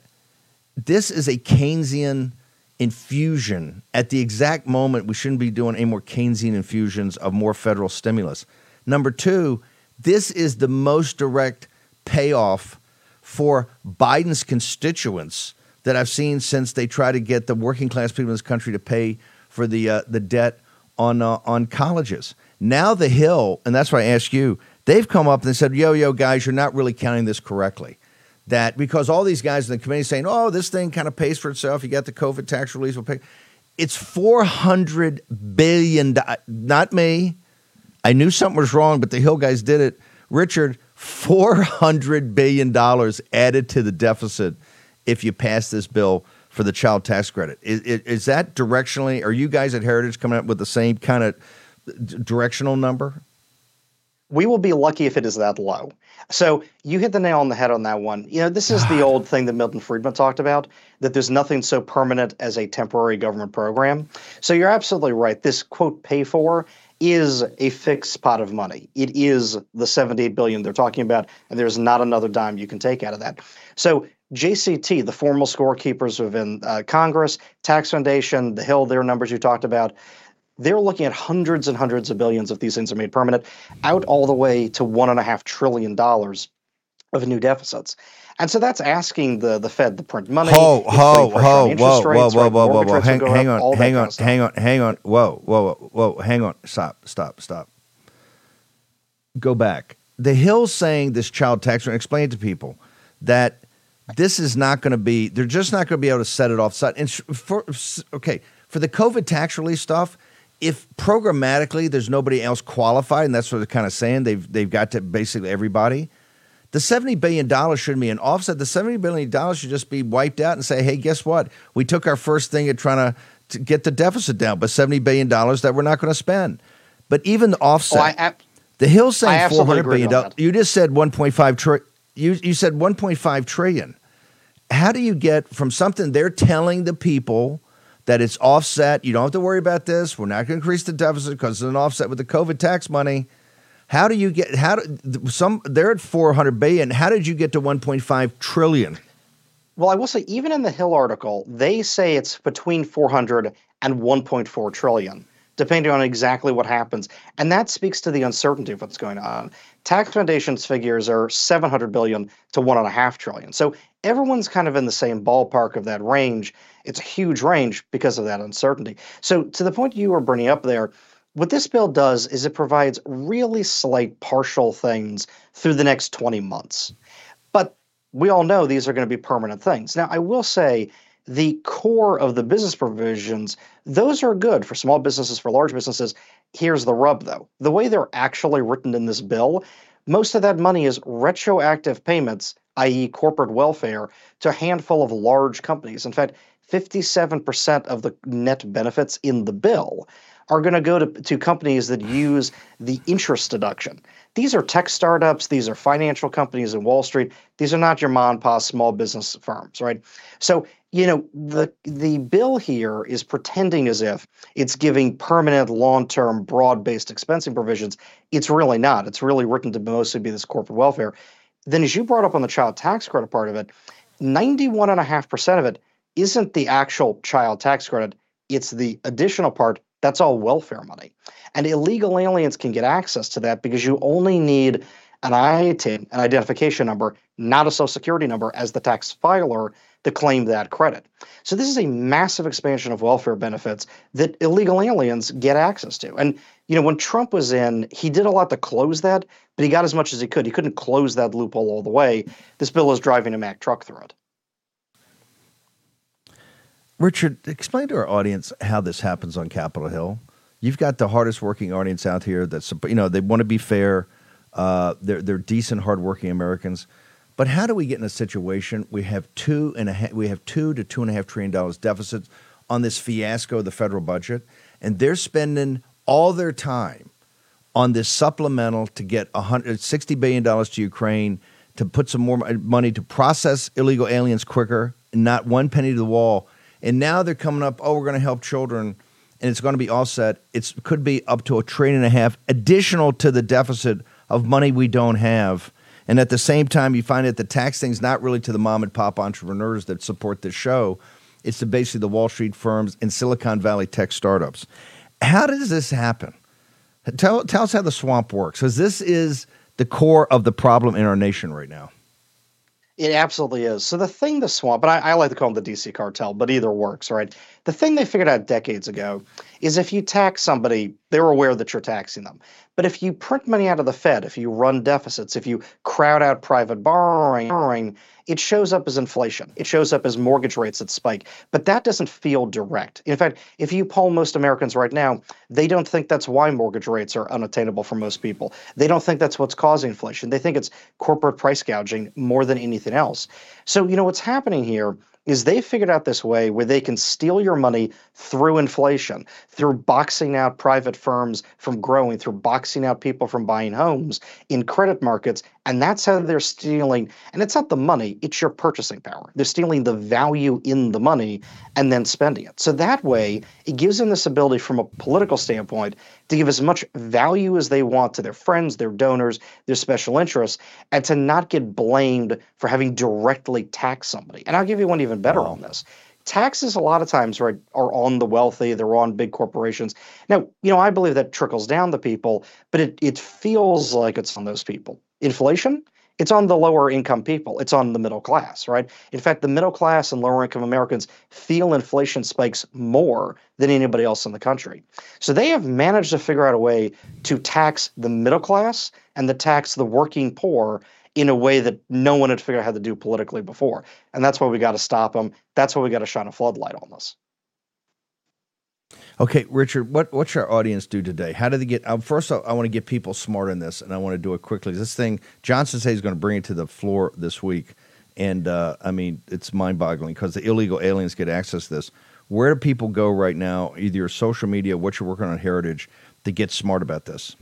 this is a Keynesian infusion at the exact moment we shouldn't be doing any more Keynesian infusions of more federal stimulus. Number two, this is the most direct payoff for Biden's constituents that I've seen since they try to get the working class people in this country to pay for the uh, the debt on uh, on colleges. Now the Hill, and that's why I ask you. They've come up and said, "Yo, yo, guys, you're not really counting this correctly." That because all these guys in the committee saying, "Oh, this thing kind of pays for itself. You got the COVID tax relief will pay." It's four hundred billion. Not me. I knew something was wrong, but the Hill guys did it. Richard, four hundred billion dollars added to the deficit if you pass this bill for the child tax credit. Is, is, that directionally? Are you guys at Heritage coming up with the same kind of directional number? We will be lucky if it is that low. So you hit the nail on the head on that one. You know, this is the [SIGHS] old thing that Milton Friedman talked about that there's nothing so permanent as a temporary government program. So you're absolutely right. This quote pay for is a fixed pot of money. It is the 78 billion they're talking about and there's not another dime you can take out of that. So JCT, the formal scorekeepers within uh, Congress, Tax Foundation, the Hill, their numbers you talked about, they're looking at hundreds and hundreds of billions if these things are made permanent, out all the way to one and a half trillion dollars of new deficits. And so that's asking the the Fed to print money. Ho, ho, ho, whoa, whoa, whoa, rates, whoa, right? whoa, whoa. Hang, hang up, on, hang kind on, of hang on, hang on. Whoa, whoa, whoa, whoa. Hang on. Stop, stop, stop. Go back. The Hill's saying this child tax, and explain it to people that this is not going to be, they're just not going to be able to set it offside. And for, okay, for the COVID tax relief stuff, if programmatically there's nobody else qualified, and that's what they're kind of saying, they've, they've got to basically everybody. The $70 billion shouldn't be an offset. The $70 billion should just be wiped out and say, hey, guess what? We took our first thing at trying to, to get the deficit down, but $70 billion that we're not going to spend. But even the offset, Oh, I, I, the Hill's saying I absolutely 400 agree billion on dollars. You just said 1.5 trillion. You, you said 1.5 trillion. How do you get from something they're telling the people that it's offset? You don't have to worry about this. We're not going to increase the deficit because it's an offset with the COVID tax money. How do you get how do some they're at 400 billion. How did you get to 1.5 trillion? Well, I will say, even in the Hill article, they say it's between 400 and 1.4 trillion, depending on exactly what happens. And that speaks to the uncertainty of what's going on. Tax Foundation's figures are 700 billion to one and a half trillion. So everyone's kind of in the same ballpark of that range. It's a huge range because of that uncertainty. So to the point you were bringing up there, what this bill does is it provides really slight partial things through the next 20 months. But we all know these are going to be permanent things. Now, I will say the core of the business provisions, those are good for small businesses, for large businesses. Here's the rub, though. The way they're actually written in this bill, most of that money is retroactive payments, i.e., corporate welfare, to a handful of large companies. In fact, 57% of the net benefits in the bill are going to go to, to companies that use the interest deduction. These are tech startups, these are financial companies in Wall Street. These are not your mom and pop small business firms, right? So, you know, the the bill here is pretending as if it's giving permanent, long-term, broad-based expensing provisions. It's really not. It's really written to mostly be this corporate welfare. Then as you brought up on the child tax credit part of it, 91.5% of it isn't the actual child tax credit, it's the additional part that's all welfare money. And illegal aliens can get access to that because you only need an ITIN, an identification number, not a social security number, as the tax filer to claim that credit. So this is a massive expansion of welfare benefits that illegal aliens get access to. And you know, when Trump was in, he did a lot to close that, but he got as much as he could. He couldn't close that loophole all the way. This bill is driving a Mack truck through it. Richard, explain to our audience how this happens on Capitol Hill. You've got the hardest working audience out here. That's you know they want to be fair. Uh, they're they're decent, hardworking Americans. But how do we get in a situation we have two and a half, we have two to two and a half trillion dollars deficits on this fiasco of the federal budget, and they're spending all their time on this supplemental to get 160 billion dollars to Ukraine to put some more money to process illegal aliens quicker, not one penny to the wall. And now they're coming up, oh, we're going to help children, and it's going to be offset. It could be up to a trillion and a half additional to the deficit of money we don't have. And at the same time, you find that the tax thing's not really to the mom and pop entrepreneurs that support this show. It's to basically the Wall Street firms and Silicon Valley tech startups. How does this happen? Tell, tell us how the swamp works, because this is the core of the problem in our nation right now. It absolutely is. So the thing the swamp, but I, I like to call them the DC cartel, but either works, right? The thing they figured out decades ago is if you tax somebody, they're aware that you're taxing them. But if you print money out of the Fed, if you run deficits, if you crowd out private borrowing, it shows up as inflation. It shows up as mortgage rates that spike. But that doesn't feel direct. In fact, if you poll most Americans right now, they don't think that's why mortgage rates are unattainable for most people. They don't think that's what's causing inflation. They think it's corporate price gouging more than anything else. So, you know, what's happening here is they figured out this way where they can steal your money through inflation, through boxing out private firms from growing, through boxing out people from buying homes in credit markets. And that's how they're stealing. And it's not the money, it's your purchasing power. They're stealing the value in the money and then spending it. So that way, it gives them this ability from a political standpoint to give as much value as they want to their friends, their donors, their special interests, and to not get blamed for having directly taxed somebody. And I'll give you one even better on this. Taxes a lot of times right, are on the wealthy, they're on big corporations. Now, you know, I believe that trickles down to people, but it, it feels like it's on those people. Inflation, It's on the lower income people. It's on the middle class, right? In fact, the middle class and lower income Americans feel inflation spikes more than anybody else in the country. So they have managed to figure out a way to tax the middle class and to tax the working poor in a way that no one had figured out how to do politically before. And that's why we got to stop them. That's why we got to shine a floodlight on this. Okay, Richard, what what should our audience do today? How do they get? Uh, first, I, I want to get people smart in this, and I want to do it quickly. This thing, Johnson says he's going to bring it to the floor this week, and uh, I mean it's mind-boggling because the illegal aliens get access to this. Where do people go right now? Either your social media, what you're working on Heritage, to get smart about this.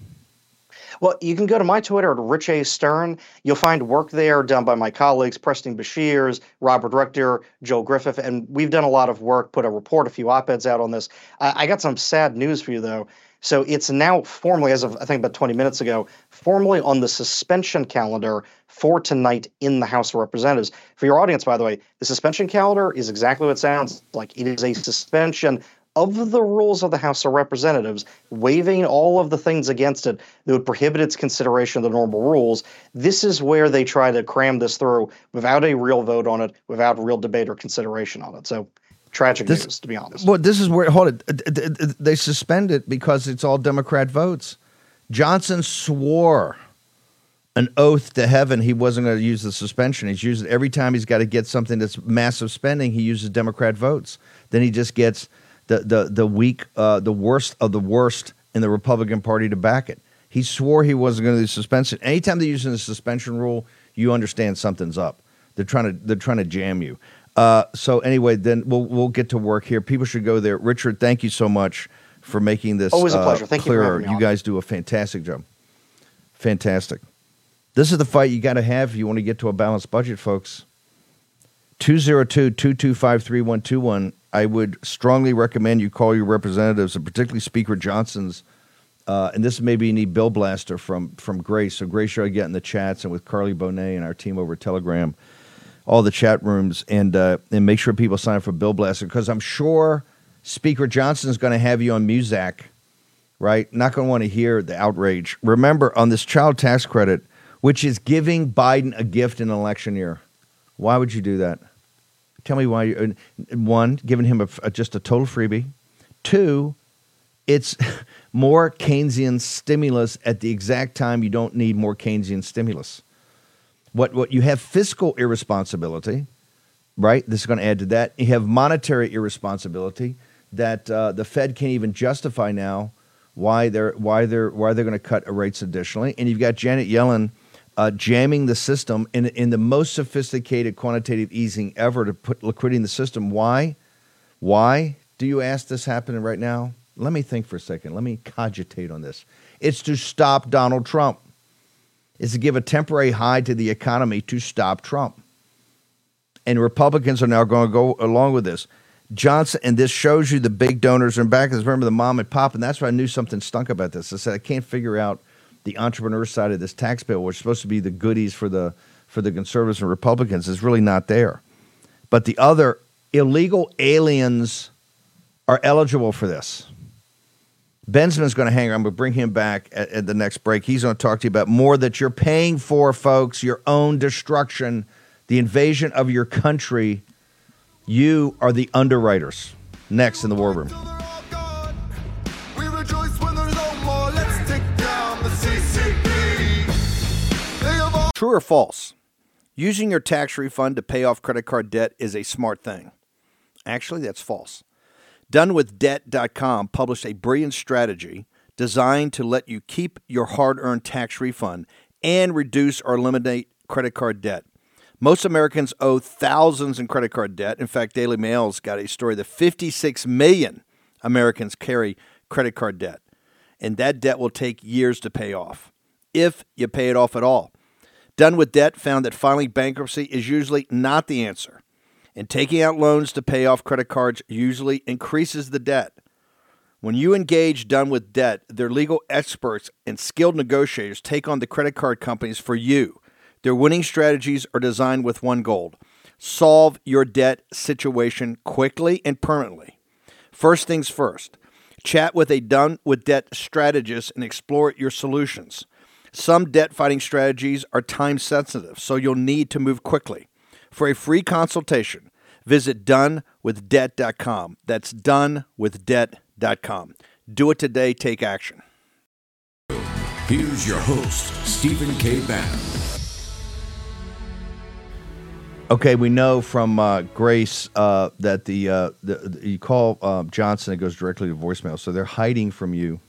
Well, you can go to my Twitter at Rich A. Stern. You'll find work there done by my colleagues, Preston Brashers, Robert Richter, Joel Griffith, and we've done a lot of work, put a report, a few op eds out on this. Uh, I got some sad news for you, though. So it's now formally, as of I think about 20 minutes ago, formally on the suspension calendar for tonight in the House of Representatives. For your audience, by the way, the suspension calendar is exactly what it sounds like. It is a suspension of the rules of the House of Representatives, waiving all of the things against it that would prohibit its consideration of the normal rules. This is where they try to cram this through without a real vote on it, without real debate or consideration on it. So tragic this, news, to be honest. Well, this is where hold it. They suspend it because it's all Democrat votes. Johnson swore an oath to heaven he wasn't going to use the suspension. He's using every time he's got to get something that's massive spending. He uses Democrat votes. Then he just gets the the the weak, uh, the worst of the worst in the Republican Party to back it. He swore he wasn't going to do suspension. Anytime they're using the suspension rule, you understand something's up. They're trying to they're trying to jam you. Uh, so anyway, then we'll we'll get to work here. People should go there. Richard, thank you so much for making this always a pleasure. Thank clearer. you. You guys do a fantastic job. Fantastic. This is the fight you got to have if you want to get to a balanced budget, folks. 202 225 3121 I would strongly recommend you call your representatives, and particularly Speaker Johnson's. Uh, and this maybe need Bill Blaster from from Grace. So Grace, I get in the chats and with Carly Bonet and our team over Telegram, all the chat rooms, and uh, and make sure people sign up for Bill Blaster because I'm sure Speaker Johnson is going to have you on Muzak, right? Not going to want to hear the outrage. Remember on this child tax credit, which is giving Biden a gift in an election year. Why would you do that? Tell me why. You, one, giving him a, a, just a total freebie. Two, it's [LAUGHS] more Keynesian stimulus at the exact time you don't need more Keynesian stimulus. What what you have fiscal irresponsibility, right? This is going to add to that. You have monetary irresponsibility that uh, the Fed can't even justify now why they're why they're why they're going to cut rates additionally, and you've got Janet Yellen uh, jamming the system in, in the most sophisticated quantitative easing ever to put liquidity in the system. Why? Why do you ask this happening right now? Let me think for a second. Let me cogitate on this. It's to stop Donald Trump. It's to give a temporary high to the economy to stop Trump. And Republicans are now going to go along with this. Johnson, and this shows you the big donors are back. Remember the mom and pop, and that's why I knew something stunk about this. I said I can't figure out the entrepreneur side of this tax bill, which is supposed to be the goodies for the for the conservatives and Republicans, is really not there. But the other illegal aliens are eligible for this. Bensman's going to hang around. To bring him back at, at the next break. He's going to talk to you about more that you're paying for, folks, your own destruction, the invasion of your country. You are the underwriters. Next in the War Room. True or false? Using your tax refund to pay off credit card debt is a smart thing. Actually, that's false. DoneWithDebt.com published a brilliant strategy designed to let you keep your hard earned tax refund and reduce or eliminate credit card debt. Most Americans owe thousands in credit card debt. In fact, Daily Mail's got a story that 56 million Americans carry credit card debt, and that debt will take years to pay off if you pay it off at all. Done with Debt found that filing bankruptcy is usually not the answer, and taking out loans to pay off credit cards usually increases the debt. When you engage Done with Debt, their legal experts and skilled negotiators take on the credit card companies for you. Their winning strategies are designed with one goal solve your debt situation quickly and permanently. First things first, chat with a Done with Debt strategist and explore your solutions. Some debt fighting strategies are time sensitive, so you'll need to move quickly. For a free consultation, visit donewithdebt.com. That's donewithdebt.com. Do it today, take action. Here's your host, Stephen K. Bannon. Okay, we know from uh, Grace uh, that the, uh, the, the, you call um, Johnson, it goes directly to voicemail. So they're hiding from you.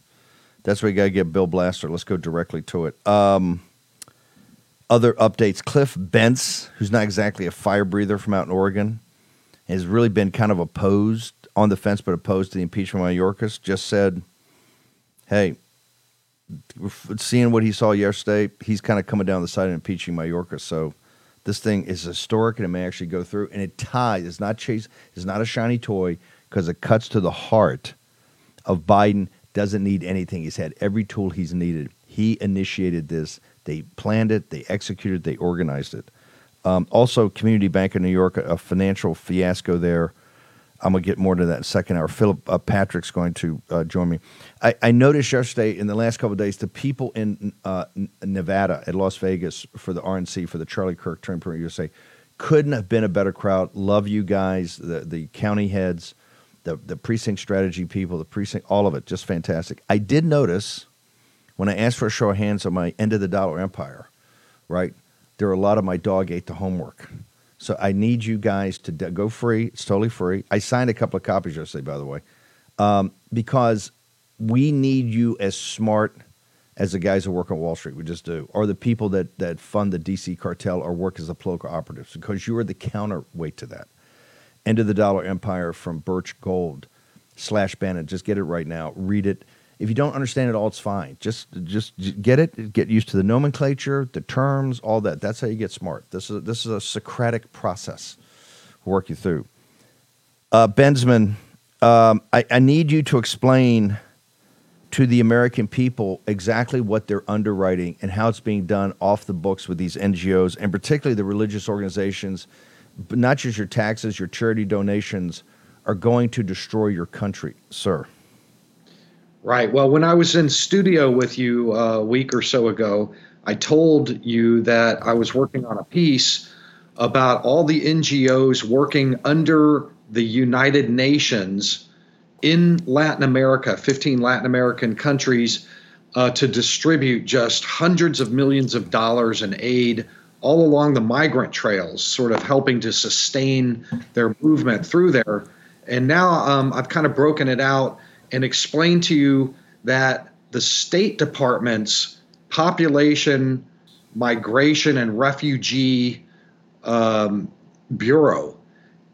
That's why you got to get Bill Blaster. Let's go directly to it. Um, other updates: Cliff Bentz, who's not exactly a fire breather from out in Oregon, has really been kind of opposed on the fence, but opposed to the impeachment of Mayorkas. Just said, "Hey, seeing what he saw yesterday, he's kind of coming down the side of impeaching Mayorkas." So this thing is historic and it may actually go through. And it ties. It's not chase. It's not a shiny toy because it cuts to the heart of Biden. Doesn't need anything. He's had every tool he's needed. He initiated this. They planned it. They executed. They organized it. Um, also, Community Bank of New York, a financial fiasco there. I'm gonna get more to that in a second hour. Philip uh, Patrick's going to uh, join me. I, I, noticed yesterday in the last couple of days the people in uh, Nevada at Las Vegas for the RNC for the Charlie Kirk Turn USA couldn't have been a better crowd. Love you guys, the the county heads, the the precinct strategy people, the precinct, all of it, just fantastic. I did notice when I asked for a show of hands on my end of the dollar empire, right? There are a lot of my dog ate the homework. So I need you guys to de- go free. It's totally free. I signed a couple of copies yesterday, by the way, um, because we need you as smart as the guys who work on Wall Street. We just do, or the people that that fund the DC cartel or work as the political operatives, because you are the counterweight to that. End of the Dollar Empire from Birch Gold slash Bannon. Just get it right now. Read it. If you don't understand it all, it's fine. Just just get it. Get used to the nomenclature, the terms, all that. That's how you get smart. This is this is a Socratic process. We'll work you through. Uh, Bensman, um, I, I need you to explain to the American people exactly what they're underwriting and how it's being done off the books with these NGOs and particularly the religious organizations, not just your taxes, your charity donations are going to destroy your country, sir. Right. Well, when I was in studio with you uh, a week or so ago, I told you that I was working on a piece about all the NGOs working under the United Nations in Latin America, 15 Latin American countries, uh, to distribute just hundreds of millions of dollars in aid all along the migrant trails, sort of helping to sustain their movement through there. And now um, I've kind of broken it out and explained to you that the State Department's population, migration, and refugee um, bureau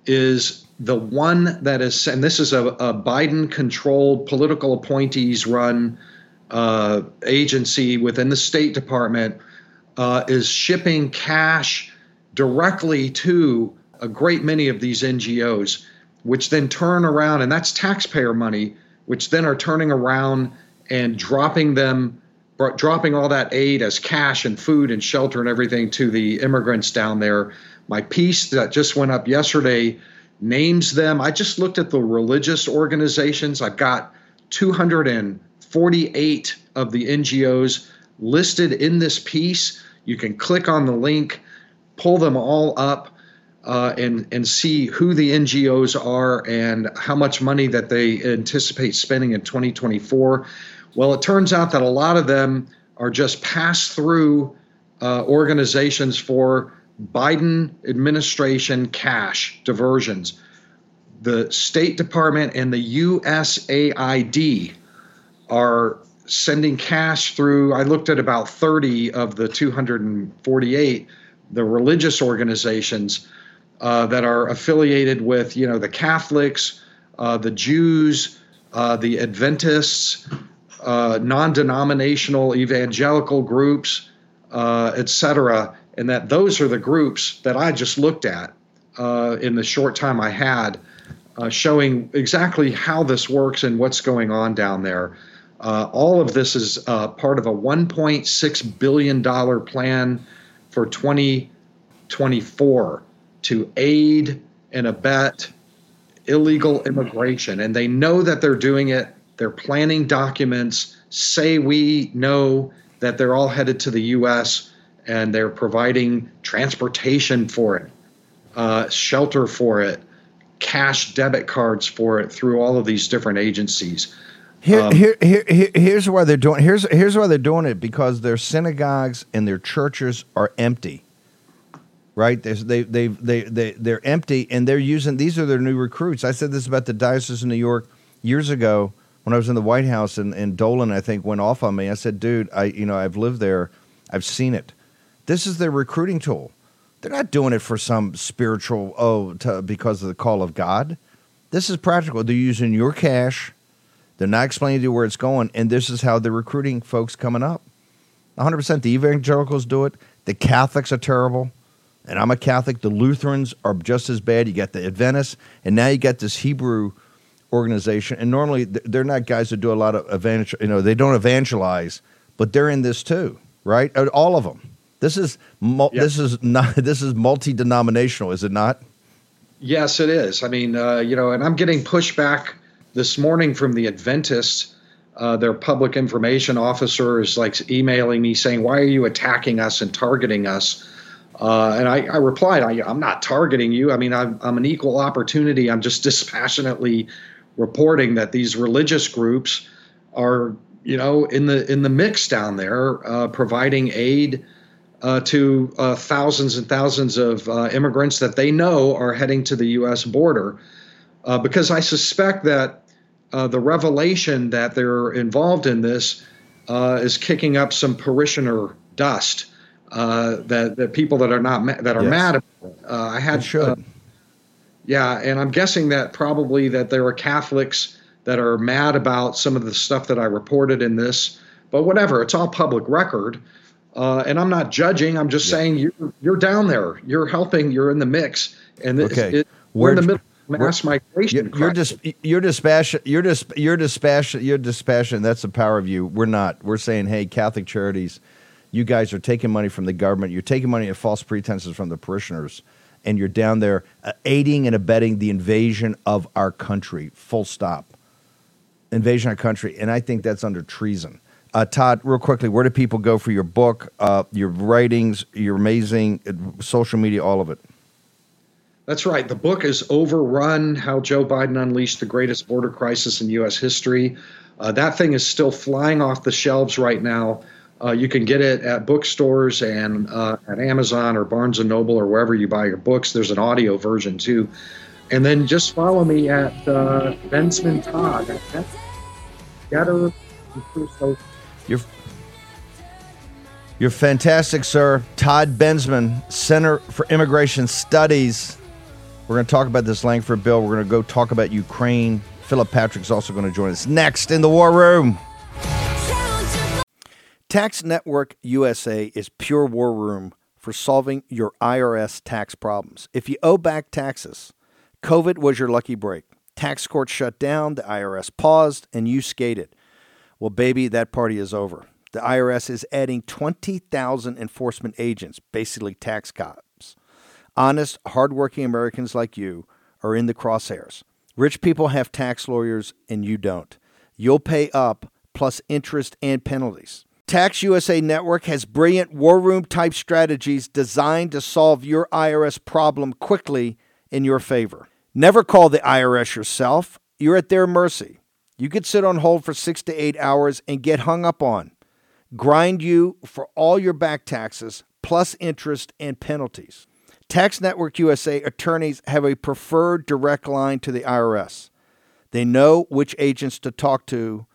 is the one that is, and this is a, a Biden controlled political appointees run uh, agency within the State Department, uh, is shipping cash directly to a great many of these NGOs, which then turn around, and that's taxpayer money which then are turning around and dropping them dropping all that aid as cash and food and shelter and everything to the immigrants down there. My piece that just went up yesterday names them. I just looked at the religious organizations. I've got 248 of the NGOs listed in this piece. You can click on the link, pull them all up uh, and and see who the NGOs are and how much money that they anticipate spending in 2024. Well, it turns out that a lot of them are just pass through uh, organizations for Biden administration cash diversions. The State Department and the USAID are sending cash through. I looked at about 30 of the 248, the religious organizations uh, that are affiliated with, you know, the Catholics, uh, the Jews, uh, the Adventists, uh, non-denominational evangelical groups, uh, etc., and that those are the groups that I just looked at in the short time I had, showing exactly how this works and what's going on down there. All of this is part of a 1.6 billion dollar plan for 2024 to aid and abet illegal immigration. And they know that they're doing it. They're planning documents, say we know that they're all headed to the U.S. and they're providing transportation for it, uh, shelter for it, cash debit cards for it through all of these different agencies. Here, um, here, here, here, here's why they're doing. Here's here's why they're doing it because their synagogues and their churches are empty. Right? They they they they they they're empty, and they're using these are their new recruits. I said this about the diocese of New York years ago when I was in the White House, and, and Dolan I think went off on me. I said, "Dude, I you know I've lived there, I've seen it. This is their recruiting tool. They're not doing it for some spiritual oh to, because of the call of God. This is practical. They're using your cash." They're not explaining to you where it's going, and this is how they're recruiting folks coming up. 100% the evangelicals do it. The Catholics are terrible, and I'm a Catholic. The Lutherans are just as bad. You got the Adventists, and now you got this Hebrew organization. And normally they're not guys that do a lot of evangel. You know, they don't evangelize, but they're in this too, right? Uh, all of them. This is yep. this is [LAUGHS] not this is multi denominational, is it not? Yes, it is. I mean, uh, you know, and I'm getting pushback this morning from the Adventists. Uh, their public information officer is like emailing me saying, "Why are you attacking us and targeting us?" Uh, and I, I replied, I, am not targeting you. I mean, I'm, I'm, an equal opportunity. I'm just [LAUGHS] dispassionately reporting that these religious groups are, you know, in the in the mix down there, uh, providing aid uh, to uh, thousands and thousands of uh, immigrants that they know are heading to the U.S. border. Uh, because I suspect that uh, the revelation that they're involved in this uh, is kicking up some parishioner dust. Uh, that that people that are not ma- that are yes. mad. Uh, I had should. Uh, yeah, and I'm guessing that probably that there are Catholics that are mad about some of the stuff that I reported in this. But whatever, it's all public record. Uh, and I'm not judging. I'm just yeah. saying you're you're down there. You're helping. You're in the mix, and okay. it, we're in the middle mass migration. You're, you're just you're dispassionate. You're just you're dispassionate. You're dispassionate. That's the power of you. We're not. We're saying, hey, Catholic Charities, you guys are taking money from the government. You're taking money at false pretenses from the parishioners, and you're down there uh, aiding and abetting the invasion of our country. Full stop. Invasion of our country, and I think that's under treason. Uh, Todd, real quickly, where do people go for your book, uh, your writings, your amazing uh, social media, all of it? That's right. The book is Overrun How Joe Biden Unleashed the Greatest Border Crisis in U.S. History. Uh, that thing is still flying off the shelves right now. Uh, you can get it at bookstores and uh, at Amazon or Barnes and Noble or wherever you buy your books. There's an audio version too. And then just follow me at uh, Bensman Todd. Gettr. You're, you're fantastic, sir. Todd Bensman, Center for Immigration Studies. We're going to talk about this Lankford bill. We're going to go talk about Ukraine. Philip Patrick's also going to join us next in the War Room. Tax Network USA is pure war room for solving your IRS tax problems. If you owe back taxes, COVID was your lucky break. Tax court shut down, the IRS paused, and you skated. Well, baby, that party is over. The IRS is adding 20,000 enforcement agents, basically tax cops Honest, hardworking Americans like you are in the crosshairs. Rich people have tax lawyers and you don't. You'll pay up plus interest and penalties. Tax USA Network has brilliant war room type strategies designed to solve your IRS problem quickly in your favor. Never call the IRS yourself, you're at their mercy. You could sit on hold for six to eight hours and get hung up on, grind you for all your back taxes, plus interest and penalties. Tax Network USA attorneys have a preferred direct line to the IRS. They know which agents to talk to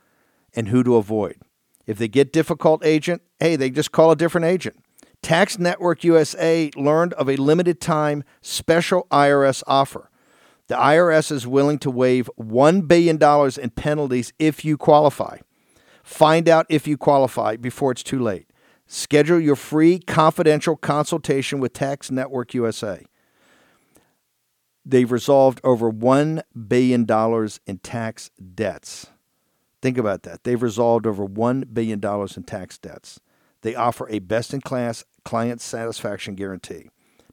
and who to avoid. If they get difficult agent, hey, they just call a different agent. Tax Network USA learned of a limited time special IRS offer. The IRS is willing to waive $1 billion in penalties if you qualify. Find out if you qualify before it's too late. Schedule your free confidential consultation with Tax Network USA. They've resolved over $1 billion in tax debts. Think about that. They've resolved over $1 billion in tax debts. They offer a best in class client satisfaction guarantee.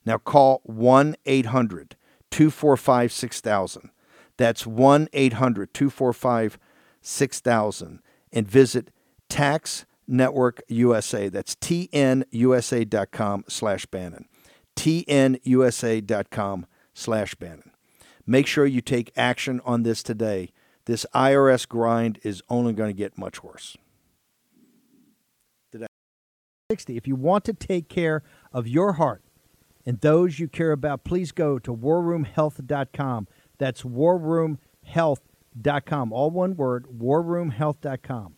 Now call 1 800 245 6000. That's 1 800 245 6000 and visit tax Network USA. That's tnusa.com slash Bannon. tnusa.com slash Bannon. Make sure you take action on this today. This IRS grind is only going to get much worse. 60. If you want to take care of your heart and those you care about, please go to warroomhealth.com. That's warroomhealth.com. All one word, warroomhealth.com.